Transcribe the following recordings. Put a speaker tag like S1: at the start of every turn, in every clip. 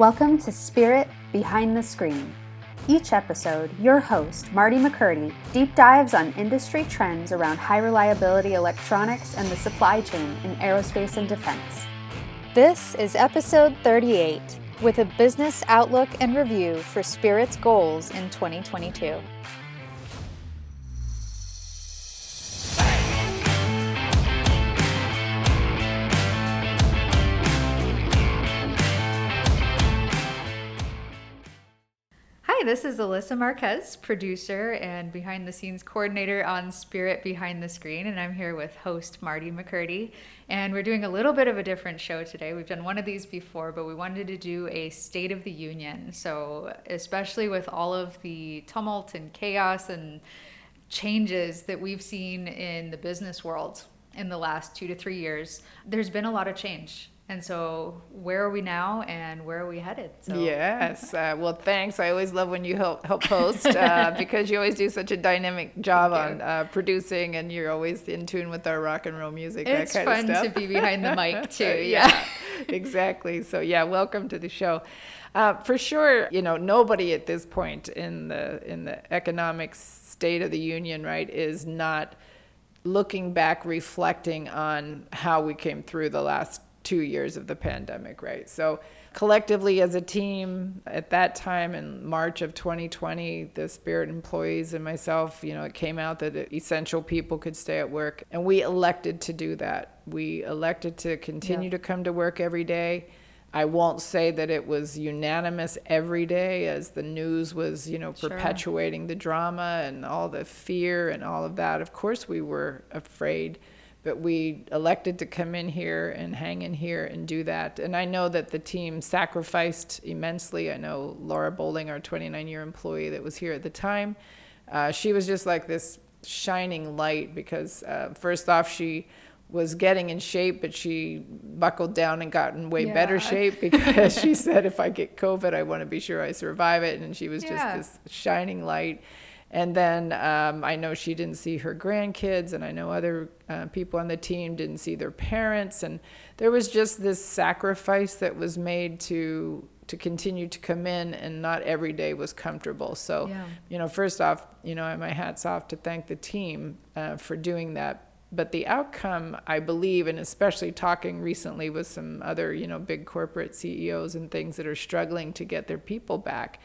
S1: Welcome to Spirit Behind the Screen. Each episode, your host, Marty McCurdy, deep dives on industry trends around high reliability electronics and the supply chain in aerospace and defense. This is episode 38 with a business outlook and review for Spirit's goals in 2022. Hi, this is Alyssa Marquez, producer and behind the scenes coordinator on Spirit Behind the Screen, and I'm here with host Marty McCurdy. And we're doing a little bit of a different show today. We've done one of these before, but we wanted to do a State of the Union. So, especially with all of the tumult and chaos and changes that we've seen in the business world in the last two to three years, there's been a lot of change and so, where are we now, and where are we headed? So.
S2: Yes. Uh, well, thanks. I always love when you help help host uh, because you always do such a dynamic job on uh, producing, and you're always in tune with our rock and roll music.
S1: It's
S2: fun
S1: of stuff. to be behind the mic too. yeah.
S2: yeah. exactly. So yeah, welcome to the show. Uh, for sure, you know nobody at this point in the in the economic state of the union, right, is not looking back, reflecting on how we came through the last two years of the pandemic, right? So, collectively as a team at that time in March of 2020, the Spirit employees and myself, you know, it came out that essential people could stay at work, and we elected to do that. We elected to continue yeah. to come to work every day. I won't say that it was unanimous every day as the news was, you know, perpetuating sure. the drama and all the fear and all of that. Of course, we were afraid but we elected to come in here and hang in here and do that. And I know that the team sacrificed immensely. I know Laura Bowling, our 29 year employee that was here at the time, uh, she was just like this shining light because, uh, first off, she was getting in shape, but she buckled down and got in way yeah. better shape because she said, if I get COVID, I want to be sure I survive it. And she was yeah. just this shining light. And then um, I know she didn't see her grandkids, and I know other uh, people on the team didn't see their parents. And there was just this sacrifice that was made to to continue to come in, and not every day was comfortable. So, yeah. you know, first off, you know, I my hats off to thank the team uh, for doing that. But the outcome, I believe, and especially talking recently with some other, you know, big corporate CEOs and things that are struggling to get their people back,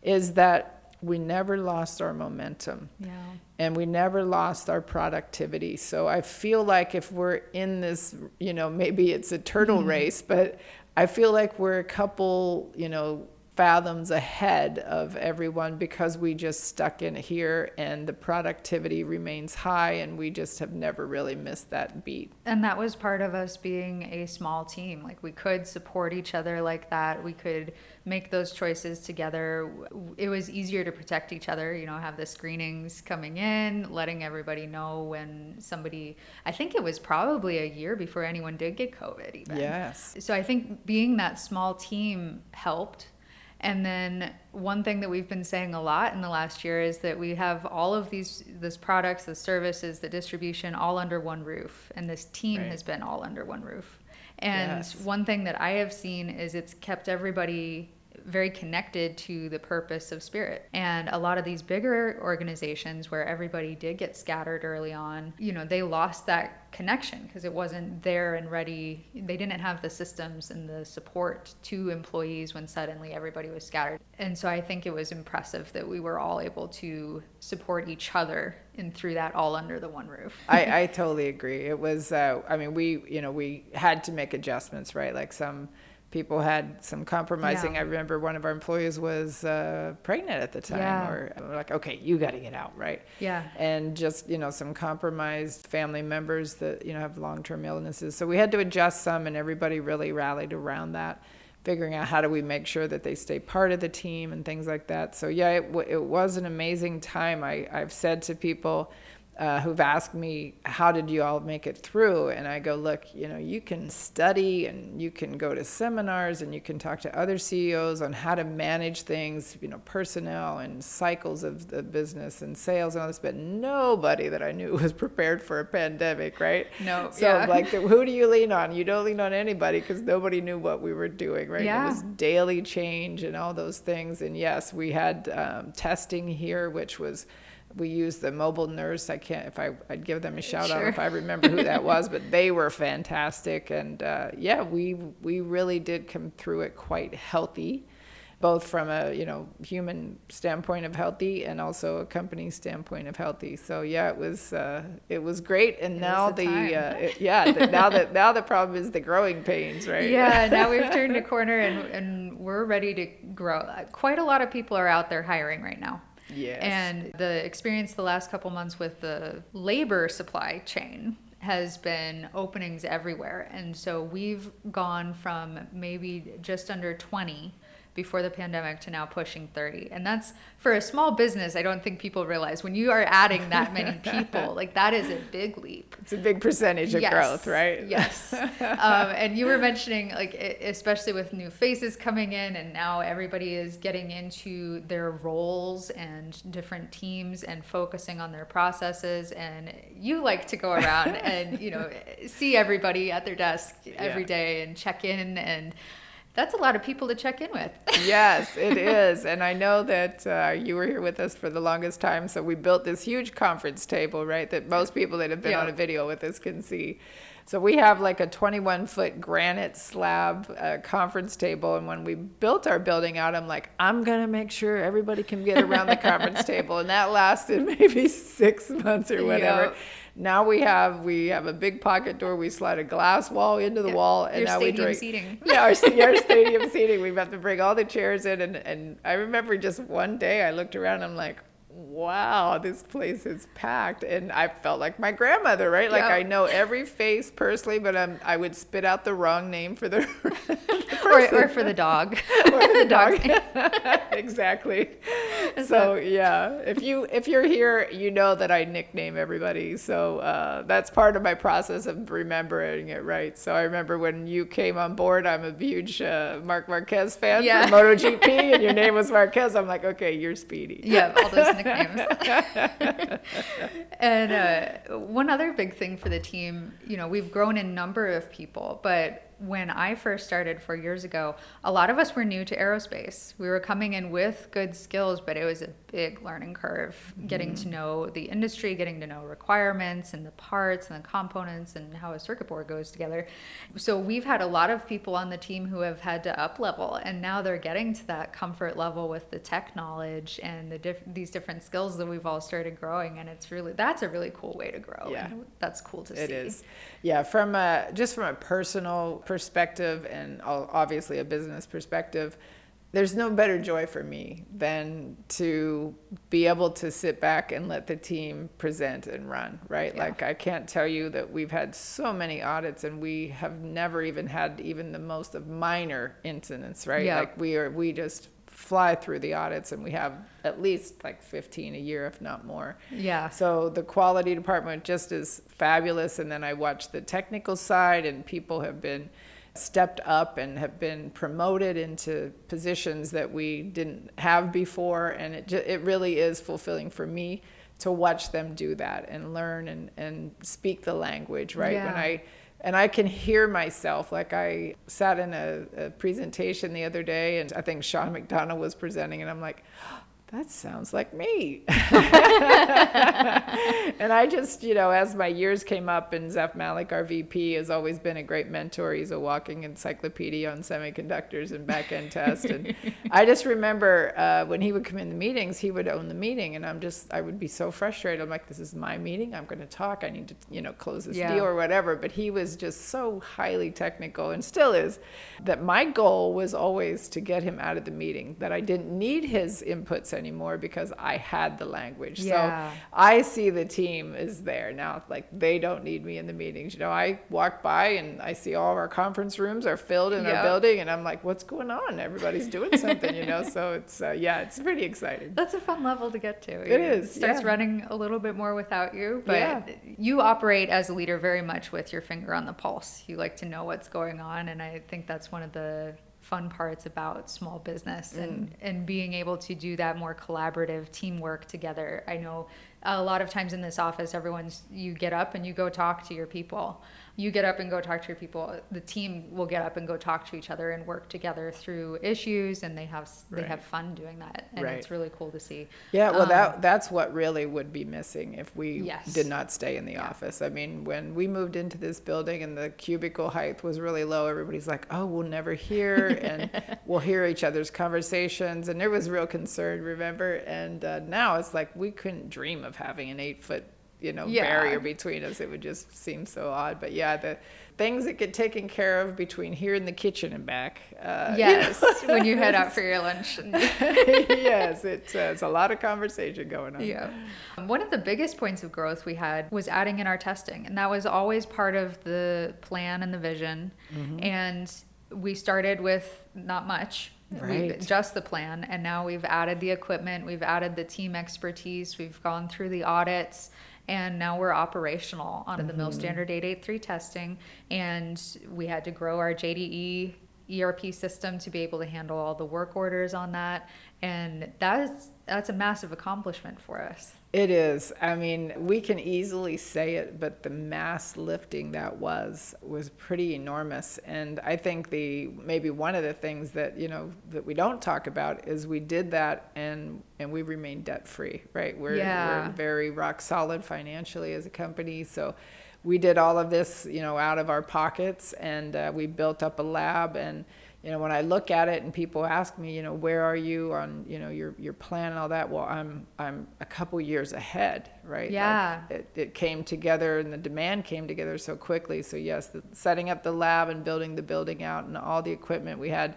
S2: is that we never lost our momentum. Yeah. And we never lost our productivity. So I feel like if we're in this, you know, maybe it's a turtle mm-hmm. race, but I feel like we're a couple, you know, fathoms ahead of everyone because we just stuck in here and the productivity remains high and we just have never really missed that beat.
S1: And that was part of us being a small team. Like we could support each other like that. We could make those choices together. It was easier to protect each other, you know, have the screenings coming in, letting everybody know when somebody I think it was probably a year before anyone did get COVID even.
S2: Yes.
S1: So I think being that small team helped and then one thing that we've been saying a lot in the last year is that we have all of these these products, the services, the distribution all under one roof. And this team right. has been all under one roof. And yes. one thing that I have seen is it's kept everybody very connected to the purpose of spirit. And a lot of these bigger organizations where everybody did get scattered early on, you know, they lost that connection because it wasn't there and ready. They didn't have the systems and the support to employees when suddenly everybody was scattered. And so I think it was impressive that we were all able to support each other and through that all under the one roof.
S2: I, I totally agree. It was, uh, I mean, we, you know, we had to make adjustments, right? Like some, people had some compromising. Yeah. I remember one of our employees was uh, pregnant at the time, yeah. or like, okay, you got to get out, right?
S1: Yeah.
S2: And just you know some compromised family members that you know have long-term illnesses. So we had to adjust some, and everybody really rallied around that, figuring out how do we make sure that they stay part of the team and things like that. So yeah, it, it was an amazing time. I I've said to people uh, who've asked me, How did you all make it through? And I go, Look, you know, you can study and you can go to seminars and you can talk to other CEOs on how to manage things, you know, personnel and cycles of the business and sales and all this, but nobody that I knew was prepared for a pandemic, right?
S1: No.
S2: So,
S1: yeah.
S2: like, who do you lean on? You don't lean on anybody because nobody knew what we were doing, right?
S1: Yeah.
S2: It was daily change and all those things. And yes, we had um, testing here, which was we used the mobile nurse. I can't if I I'd give them a shout out if I remember who that was, but they were fantastic. And uh, yeah, we we really did come through it quite healthy, both from a you know human standpoint of healthy and also a company standpoint of healthy. So yeah, it was uh, it was great. And
S1: It
S2: now the uh, it- yeah the, now that now the problem is the growing pains, right?
S1: Yeah, now we've turned a corner and, and we're ready to grow. Quite a lot of people are out there hiring right now.
S2: Yes.
S1: And the experience the last couple months with the labor supply chain has been openings everywhere. And so we've gone from maybe just under 20 before the pandemic to now pushing 30. And that's for a small business, I don't think people realize when you are adding that many people, like that is a big leap.
S2: it's a big percentage of
S1: Yes,
S2: growth, right?
S1: Yes. um, and you were mentioning, like, especially with new faces coming in, and now everybody is getting into their roles and different teams and focusing on their processes. And you like to go around and, you know, see everybody at their desk every
S2: Yeah.
S1: day and check in. And that's a lot of people to check in with.
S2: yes, it is. And I know that uh, you were here with us for the longest time. So we built this huge conference table, right? That most people that have been
S1: Yeah.
S2: on a video with us can see. So we have like a 21 foot granite slab uh, conference table. And when we built our building out, I'm like, I'm going to make sure everybody can get around the conference table. And that lasted maybe six months or whatever. Now we have we have a big pocket door. We slide a glass wall into the
S1: Yeah.
S2: wall, and
S1: Your
S2: now we
S1: stadium
S2: drink.
S1: seating.
S2: Yeah, our, our stadium seating. We have to bring all the chairs in, and, and I remember just one day I looked around. I'm like, wow, this place is packed, and I felt like my grandmother, right? Like
S1: Yeah.
S2: I know every face personally, but um, I would spit out the wrong name for the, the
S1: or, or for the dog.
S2: Or the dog. exactly. So yeah, if you if you're here, you know that I nickname everybody. So uh, that's part of my process of remembering it right. So I remember when you came on board, I'm a huge uh, Marc Marquez fan
S1: Yeah.
S2: for MotoGP, and your name was Marquez. I'm like, okay, you're Speedy.
S1: Yeah, all those nicknames. and uh, one other big thing for the team, you know, we've grown in number of people, but when I first started four years ago, a lot of us were new to aerospace. We were coming in with good skills, but it was a big learning curve getting to mm-hmm. know the industry, getting to know requirements and the parts and the components and how a circuit board goes together. So we've had a lot of people on the team who have had to up level, and now they're getting to that comfort level with the tech knowledge and the diff- these different skills that we've all started growing. And it's really that's a really cool way to grow.
S2: Yeah.
S1: and that's cool to
S2: It
S1: see.
S2: It is. yeah. From a just from a personal perspective and obviously a business perspective, there's no better joy for me than to be able to sit back and let the team present and run. Right?
S1: Yeah.
S2: Like I can't tell you that we've had so many audits and we have never even had even the most of minor incidents. Right?
S1: Yeah.
S2: Like we are we just fly through the audits and we have at least like 15 a year if not more
S1: Yeah.
S2: so the quality department just is fabulous. And then I watch the technical side, and people have been stepped up and have been promoted into positions that we didn't have before. And it, ju- it really is fulfilling for me to watch them do that and learn and, and speak the language, right? When I and I can hear myself. Like I sat in a, a presentation the other day, and I think Sean McDonough was presenting, and I'm like, that sounds like me. and I just, you know, as my years came up, and Zeph Malik, our VP, has always been a great mentor. He's a walking encyclopedia on semiconductors and back end test. And I just remember uh, when he would come in the meetings, he would own the meeting, and I'm just, I would be so frustrated. I'm like, this is my meeting. I'm going to talk. I need to, you know, close this
S1: Yeah.
S2: deal or whatever. But he was just so highly technical and still is that my goal was always to get him out of the meeting, that I didn't need his inputs anymore because I had the language.
S1: Yeah.
S2: So I see the team is there now. Like they don't need me in the meetings. You know, I walk by and I see all of our conference rooms are filled in
S1: Yep.
S2: our building, and I'm like, what's going on? Everybody's doing something, you know. So it's uh, yeah, it's pretty exciting.
S1: That's a fun level to get to.
S2: It is, It
S1: starts
S2: yeah.
S1: running a little bit more without you, but
S2: Yeah.
S1: you operate as a leader very much with your finger on the pulse. You like to know what's going on, and I think that's one of the fun parts about small business and
S2: Mm.
S1: and being able to do that more collaborative teamwork together. I know a lot of times in this office, everyone's you get up and you go talk to your people. You get up and go talk to your people. The team will get up and go talk to each other and work together through issues, and they have they have fun doing that, and
S2: Right.
S1: it's really cool to see.
S2: Yeah, well,
S1: Um,
S2: that that's what really would be missing if we
S1: Yes.
S2: did not stay in the
S1: Yeah.
S2: office. I mean, when we moved into this building and the cubicle height was really low, everybody's like, "Oh, we'll never hear," and we'll hear each other's conversations, and there was real concern, remember? And uh, now it's like we couldn't dream of having an eight foot, you know,
S1: Yeah.
S2: barrier between us. It would just seem so odd. But yeah, the things that get taken care of between here and the kitchen and back. Uh, you know,
S1: Yes, when you head out for your lunch. and-
S2: yes, it's, uh, it's a lot of conversation going on.
S1: yeah. One of the biggest points of growth we had was adding in our testing, and that was always part of the plan and the vision.
S2: Mm-hmm.
S1: And we started with not much. We-
S2: Right.
S1: just the plan, and now we've added the equipment, we've added the team expertise, we've gone through the audits, and now we're operational on the
S2: Mm-hmm.
S1: Mil Standard 883 testing. And we had to grow our JDE ERP system to be able to handle all the work orders on that, and that's that's a massive accomplishment for us.
S2: It is. I mean, we can easily say it, but the mass lifting that was was pretty enormous. And I think the maybe one of the things that you know that we don't talk about is we did that and and we remain debt free, right? We're
S1: Yeah.
S2: we're very rock solid financially as a company, so. We did all of this, you know, out of our pockets, and uh, we built up a lab. And you know, when I look at it, and people ask me, you know, where are you on, you know, your your plan and all that? Well, I'm I'm a couple years ahead, right? Like,
S1: Yeah.
S2: it, it came together, and the demand came together so quickly. So yes, the, setting up the lab and building the building out and all the equipment, we had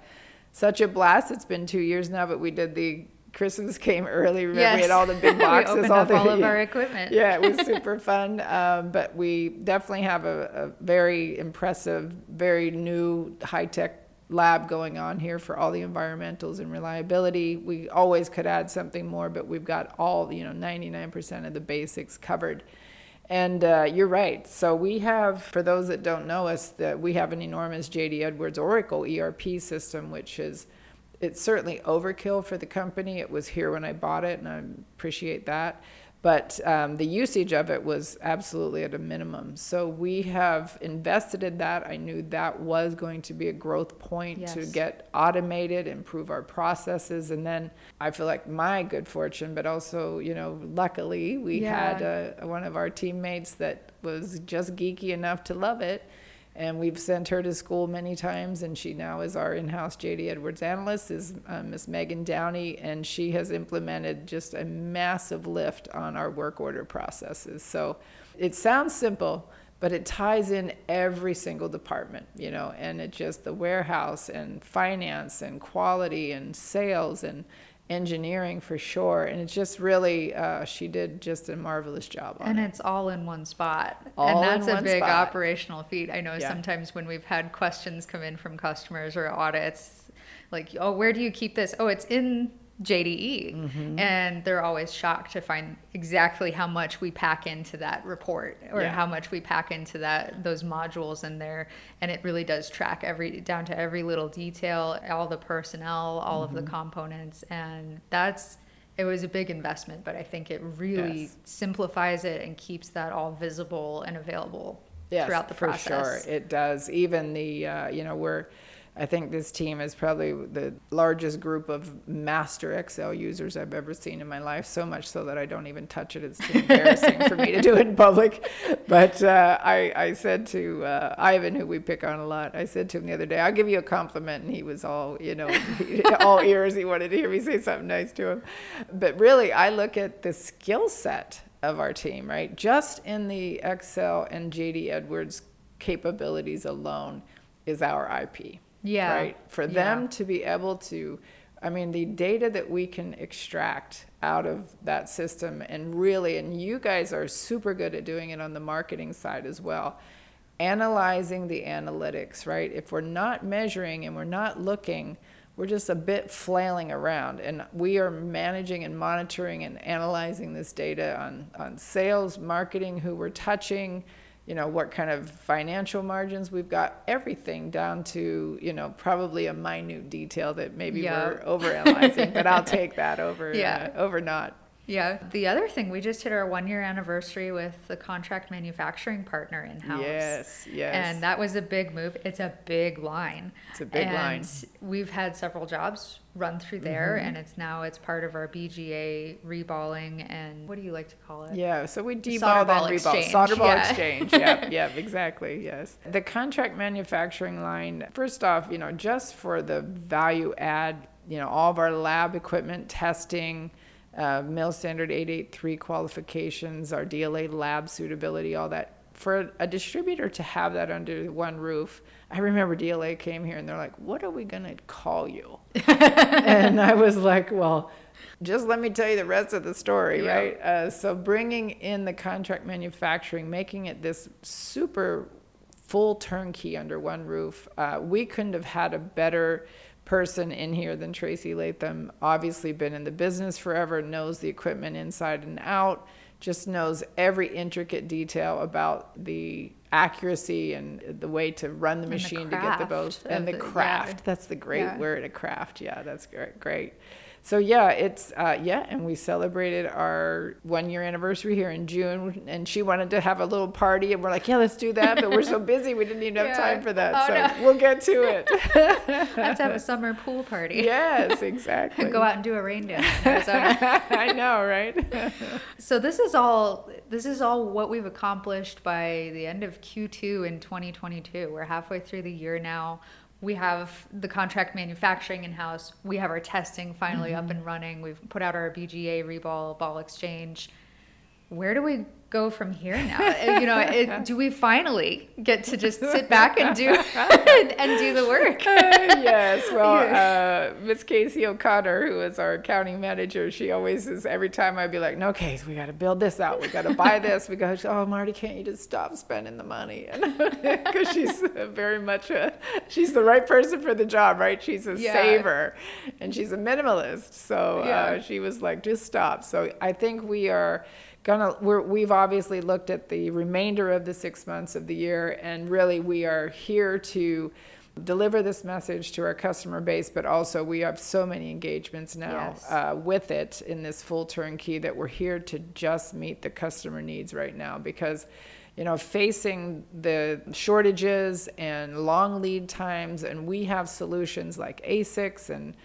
S2: such a blast. It's been two years now, but we did the Christmas came early. Remember, we had all the big boxes,
S1: we opened
S2: all
S1: up
S2: the
S1: all of our equipment.
S2: yeah, it was super fun. Um, but we definitely have a, a very impressive, very new high tech lab going on here for all the environmentals and reliability. We always could add something more, but we've got all, you know, 99% of the basics covered. And uh, you're right. So we have, for those that don't know us, that we have an enormous JD Edwards Oracle ERP system, which is it's certainly overkill for the company. It was here when I bought it, and I appreciate that. But um, the usage of it was absolutely at a minimum. So we have invested in that. I knew that was going to be a growth point to get automated, improve our processes, and then I feel like my good fortune, but also you know, luckily we had
S1: Yeah.
S2: uh, one of our teammates that was just geeky enough to love it. And we've sent her to school many times, and she now is our in-house JD Edwards analyst, is uh, Miss Megan Downey, and she has implemented just a massive lift on our work order processes. So it sounds simple, but it ties in every single department, you know, and it just the warehouse and finance and quality and sales and engineering for sure. And it's just really, uh, she did just a marvelous job on
S1: And
S2: it.
S1: it's all in one spot.
S2: All
S1: and that's a big
S2: spot.
S1: operational feat. I know
S2: Yeah.
S1: sometimes when we've had questions come in from customers or audits, like, oh, where do you keep this? Oh, it's in JDE.
S2: Mm-hmm.
S1: And they're always shocked to find exactly how much we pack into that report or
S2: Yeah.
S1: how much we pack into that those modules in there. And it really does track every down to every little detail, all the personnel, all
S2: Mm-hmm.
S1: of the components. And that's it was a big investment, but I think it really
S2: Yes.
S1: simplifies it and keeps that all visible and available
S2: yes,
S1: throughout the
S2: for
S1: process.
S2: sure, it does. Even the, uh, you know, we're, I think this team is probably the largest group of master Excel users I've ever seen in my life. So much so that I don't even touch it. It's too embarrassing for me to do it in public. But uh, I, I said to uh, Ivan, who we pick on a lot, I said to him the other day, "I'll give you a compliment," and he was all, you know, all ears. He wanted to hear me say something nice to him. But really, I look at the skill set of our team, right? Just in the Excel and JD Edwards capabilities alone is our IP.
S1: Yeah.
S2: Right. For
S1: Yeah.
S2: them to be able to I mean, the data that we can extract out of that system and really, and you guys are super good at doing it on the marketing side as well, analyzing the analytics, right? If we're not measuring and we're not looking, we're just a bit flailing around. And we are managing and monitoring and analyzing this data on, on sales, marketing, who we're touching you know what kind of financial margins we've got everything down to you know probably a minute detail that maybe yeah. we're overanalyzing but i'll take that over yeah. Uh, over not
S1: yeah. The other thing, we just hit our one year anniversary with the contract manufacturing partner in house.
S2: Yes, yes.
S1: And that was a big move. It's a big line.
S2: It's a big
S1: and
S2: line.
S1: We've had several jobs run through there, mm-hmm. and it's now it's part of our BGA reballing and what do you like to call it?
S2: Yeah, so we deball and reball. Solder ball yeah. exchange. yep, yep, exactly. Yes. The contract manufacturing line, first off, you know, just for the value add, you know, all of our lab equipment testing uh, Mil Standard 883 qualifications, our DLA lab suitability, all that. For a distributor to have that under one roof, I remember DLA came here and they're like, "What are we gonna call you?" and I was like, "Well, just let me tell you the rest of the story, yeah. right?" Uh, so bringing in the contract manufacturing, making it this super full turnkey under one roof, uh, we couldn't have had a better person in here than Tracy Latham. Obviously, been in the business forever, knows the equipment inside and out, just knows every intricate detail about the accuracy and the way to run the machine the to get the bows and the, the craft. Yeah. That's the great yeah. word, a craft. Yeah, that's great. Great so yeah, it's uh, yeah, and we celebrated our one year anniversary here in June, and she wanted to have a little party, and we're like, yeah, let's do that, but we're so busy, we didn't even have yeah. time for that. Oh, so no. we'll get to it.
S1: I have to have a summer pool party.
S2: Yes, exactly.
S1: Go out and do a rain dance.
S2: I know, right?
S1: so this is all this is all what we've accomplished by the end of Q2 in 2022. We're halfway through the year now we have the contract manufacturing in house. We have our testing finally mm-hmm. up and running. We've put out our BGA reball ball exchange. Where do we go from here now? Uh, you know, it, do we finally get to just sit back and do and do the work?
S2: uh, yes. Well, uh, Miss Casey O'Connor, who is our accounting manager, she always is. Every time I'd be like, "No, Case, we got to build this out. We got to buy this. We got to." Oh, Marty, can't you just stop spending the money? Because she's very much a she's the right person for the job, right? She's a yeah. saver, and she's a minimalist. So uh, she was like, "Just stop." So I think we are gonna we're, we've obviously looked at the remainder of the six months of the year and really we are here to deliver this message to our customer base but also we have so many engagements now yes. uh, with it in this full turnkey that we're here to just meet the customer needs right now because you know facing the shortages and long lead times and we have solutions like asics and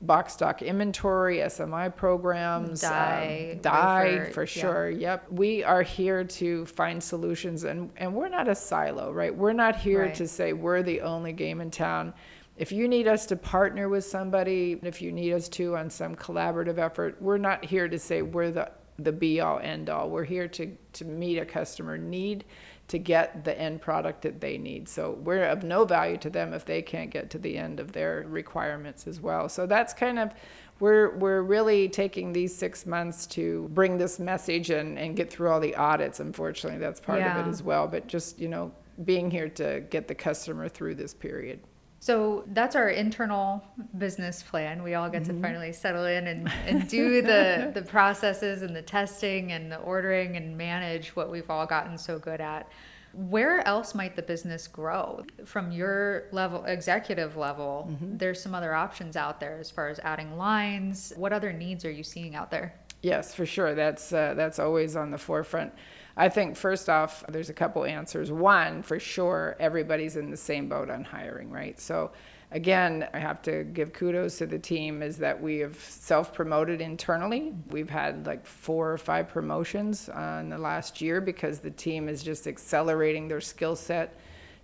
S2: box stock inventory, SMI programs,
S1: die,
S2: um, die for sure. Yeah. Yep. We are here to find solutions and, and we're not a silo, right? We're not here right. to say we're the only game in town. If you need us to partner with somebody, if you need us to on some collaborative effort, we're not here to say we're the the be all end all. We're here to to meet a customer need to get the end product that they need. So we're of no value to them if they can't get to the end of their requirements as well. So that's kind of we're we're really taking these six months to bring this message and, and get through all the audits. Unfortunately, that's part yeah. of it as well. But just, you know, being here to get the customer through this period.
S1: So that's our internal business plan. We all get mm-hmm. to finally settle in and, and do the, the processes and the testing and the ordering and manage what we've all gotten so good at. Where else might the business grow? From your level, executive level, mm-hmm. there's some other options out there as far as adding lines. What other needs are you seeing out there?
S2: Yes, for sure. That's uh, that's always on the forefront. I think first off, there's a couple answers. One, for sure, everybody's in the same boat on hiring, right? So again, I have to give kudos to the team is that we have self-promoted internally. We've had like four or five promotions uh, in the last year because the team is just accelerating their skill set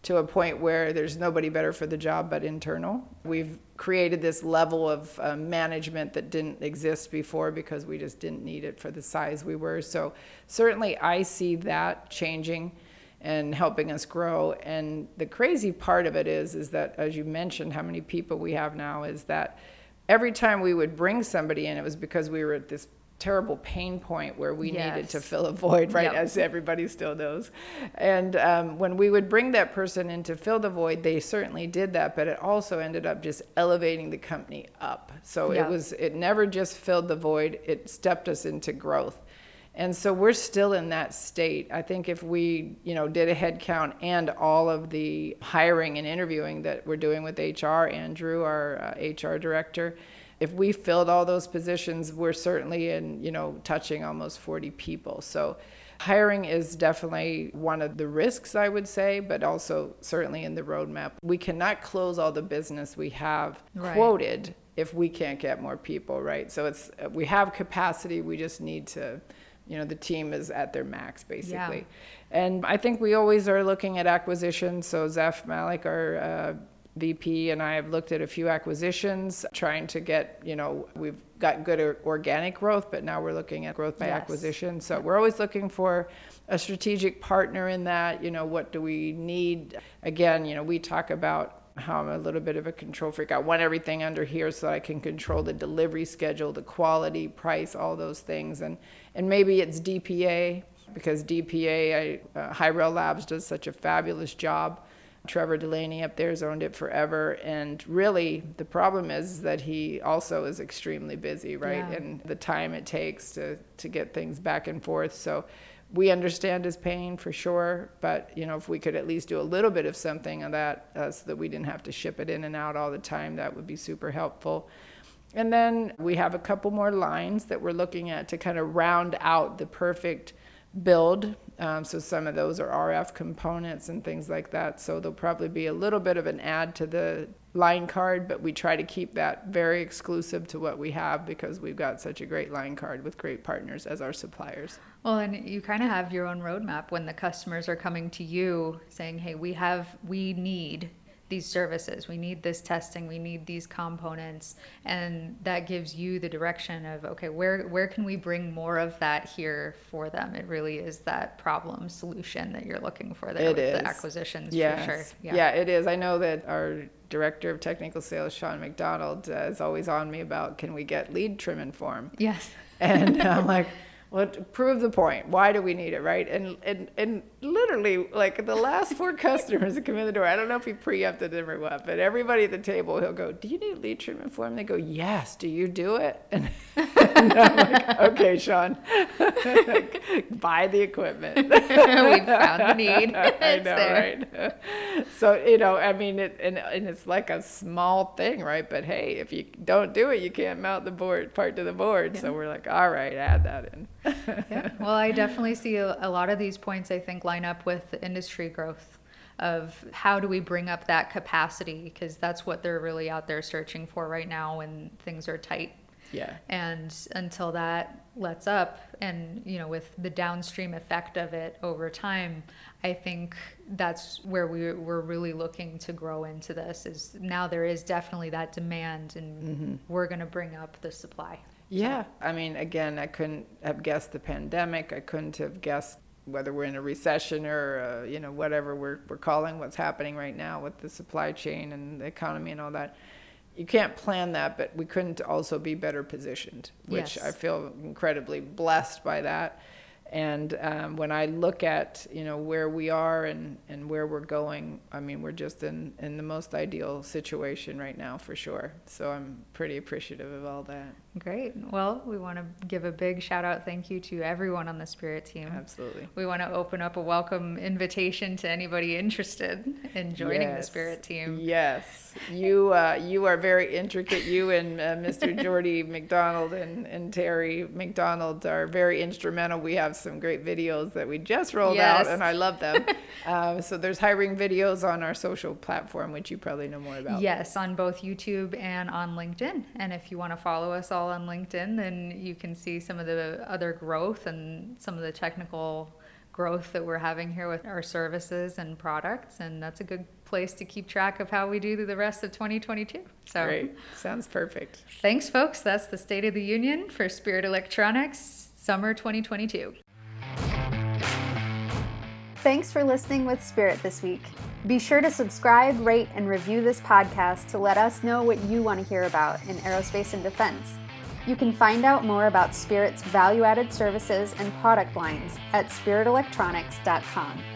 S2: to a point where there's nobody better for the job but internal. We've created this level of uh, management that didn't exist before because we just didn't need it for the size we were. So certainly I see that changing and helping us grow. And the crazy part of it is is that as you mentioned how many people we have now is that every time we would bring somebody in, it was because we were at this terrible pain point where we yes. needed to fill a void, right? Yep. As everybody still knows. And um, when we would bring that person in to fill the void, they certainly did that, but it also ended up just elevating the company up. So yep. it was, it never just filled the void, it stepped us into growth. And so we're still in that state. I think if we, you know, did a head count and all of the hiring and interviewing that we're doing with HR, Andrew, our uh, HR director, if we filled all those positions, we're certainly in, you know, touching almost 40 people. So hiring is definitely one of the risks, I would say, but also certainly in the roadmap. We cannot close all the business we have right. quoted if we can't get more people, right? So it's we have capacity, we just need to you know the team is at their max basically yeah. and i think we always are looking at acquisitions so zeph malik our uh, VP and I have looked at a few acquisitions, trying to get, you know, we've got good organic growth, but now we're looking at growth by yes. acquisition. So we're always looking for a strategic partner in that. You know, what do we need? Again, you know, we talk about how I'm a little bit of a control freak. I want everything under here so I can control the delivery schedule, the quality, price, all those things. And and maybe it's DPA because DPA, I, uh, Hi-Rel Labs does such a fabulous job Trevor Delaney up there has owned it forever. And really, the problem is that he also is extremely busy, right? Yeah. And the time it takes to, to get things back and forth. So we understand his pain for sure. But, you know, if we could at least do a little bit of something on that uh, so that we didn't have to ship it in and out all the time, that would be super helpful. And then we have a couple more lines that we're looking at to kind of round out the perfect build. Um, so some of those are RF components and things like that. So there'll probably be a little bit of an add to the line card, but we try to keep that very exclusive to what we have because we've got such a great line card with great partners as our suppliers.
S1: Well, and you kind of have your own roadmap when the customers are coming to you saying, "Hey, we have we need these services. We need this testing. We need these components, and that gives you the direction of okay, where where can we bring more of that here for them? It really is that problem solution that you're looking for there it with is. the acquisitions.
S2: Yes. Sure. Yeah. yeah, it is. I know that our director of technical sales, Sean McDonald, uh, is always on me about can we get lead trim and form?
S1: Yes.
S2: And I'm like. Well, to prove the point, why do we need it, right? And and and literally, like the last four customers that come in the door, I don't know if he preempted them or what, but everybody at the table, he'll go, "Do you need lead trim and form?" They go, "Yes." Do you do it? And, and I'm like, "Okay, Sean, buy the equipment." we
S1: found the need.
S2: I know, right? so you know, I mean, it and and it's like a small thing, right? But hey, if you don't do it, you can't mount the board part to the board. Yeah. So we're like, all right, add that in
S1: yeah. Well, I definitely see a, a lot of these points, I think, line up with the industry growth of how do we bring up that capacity because that's what they're really out there searching for right now when things are tight.
S2: Yeah.
S1: And until that lets up and you know with the downstream effect of it over time, I think that's where we we're really looking to grow into this is now there is definitely that demand and mm-hmm. we're going to bring up the supply.
S2: Yeah. I mean, again, I couldn't have guessed the pandemic. I couldn't have guessed whether we're in a recession or, uh, you know, whatever we're, we're calling what's happening right now with the supply chain and the economy and all that. You can't plan that, but we couldn't also be better positioned, which yes. I feel incredibly blessed by that. And um, when I look at you know where we are and, and where we're going, I mean we're just in, in the most ideal situation right now for sure. So I'm pretty appreciative of all that.
S1: Great. Well, we want to give a big shout out thank you to everyone on the Spirit team.
S2: Absolutely.
S1: We want to open up a welcome invitation to anybody interested in joining yes. the Spirit team.
S2: Yes. You uh, you are very intricate. You and uh, Mr. Jordy McDonald and, and Terry McDonald are very instrumental. We have some great videos that we just rolled yes. out, and I love them. uh, so there's hiring videos on our social platform, which you probably know more about.
S1: Yes, on both YouTube and on LinkedIn. And if you want to follow us all on LinkedIn, then you can see some of the other growth and some of the technical growth that we're having here with our services and products. And that's a good place to keep track of how we do the rest of 2022.
S2: So great. Sounds perfect.
S1: Thanks, folks. That's the State of the Union for Spirit Electronics Summer 2022. Thanks for listening with Spirit this week. Be sure to subscribe, rate, and review this podcast to let us know what you want to hear about in aerospace and defense. You can find out more about Spirit's value added services and product lines at spiritelectronics.com.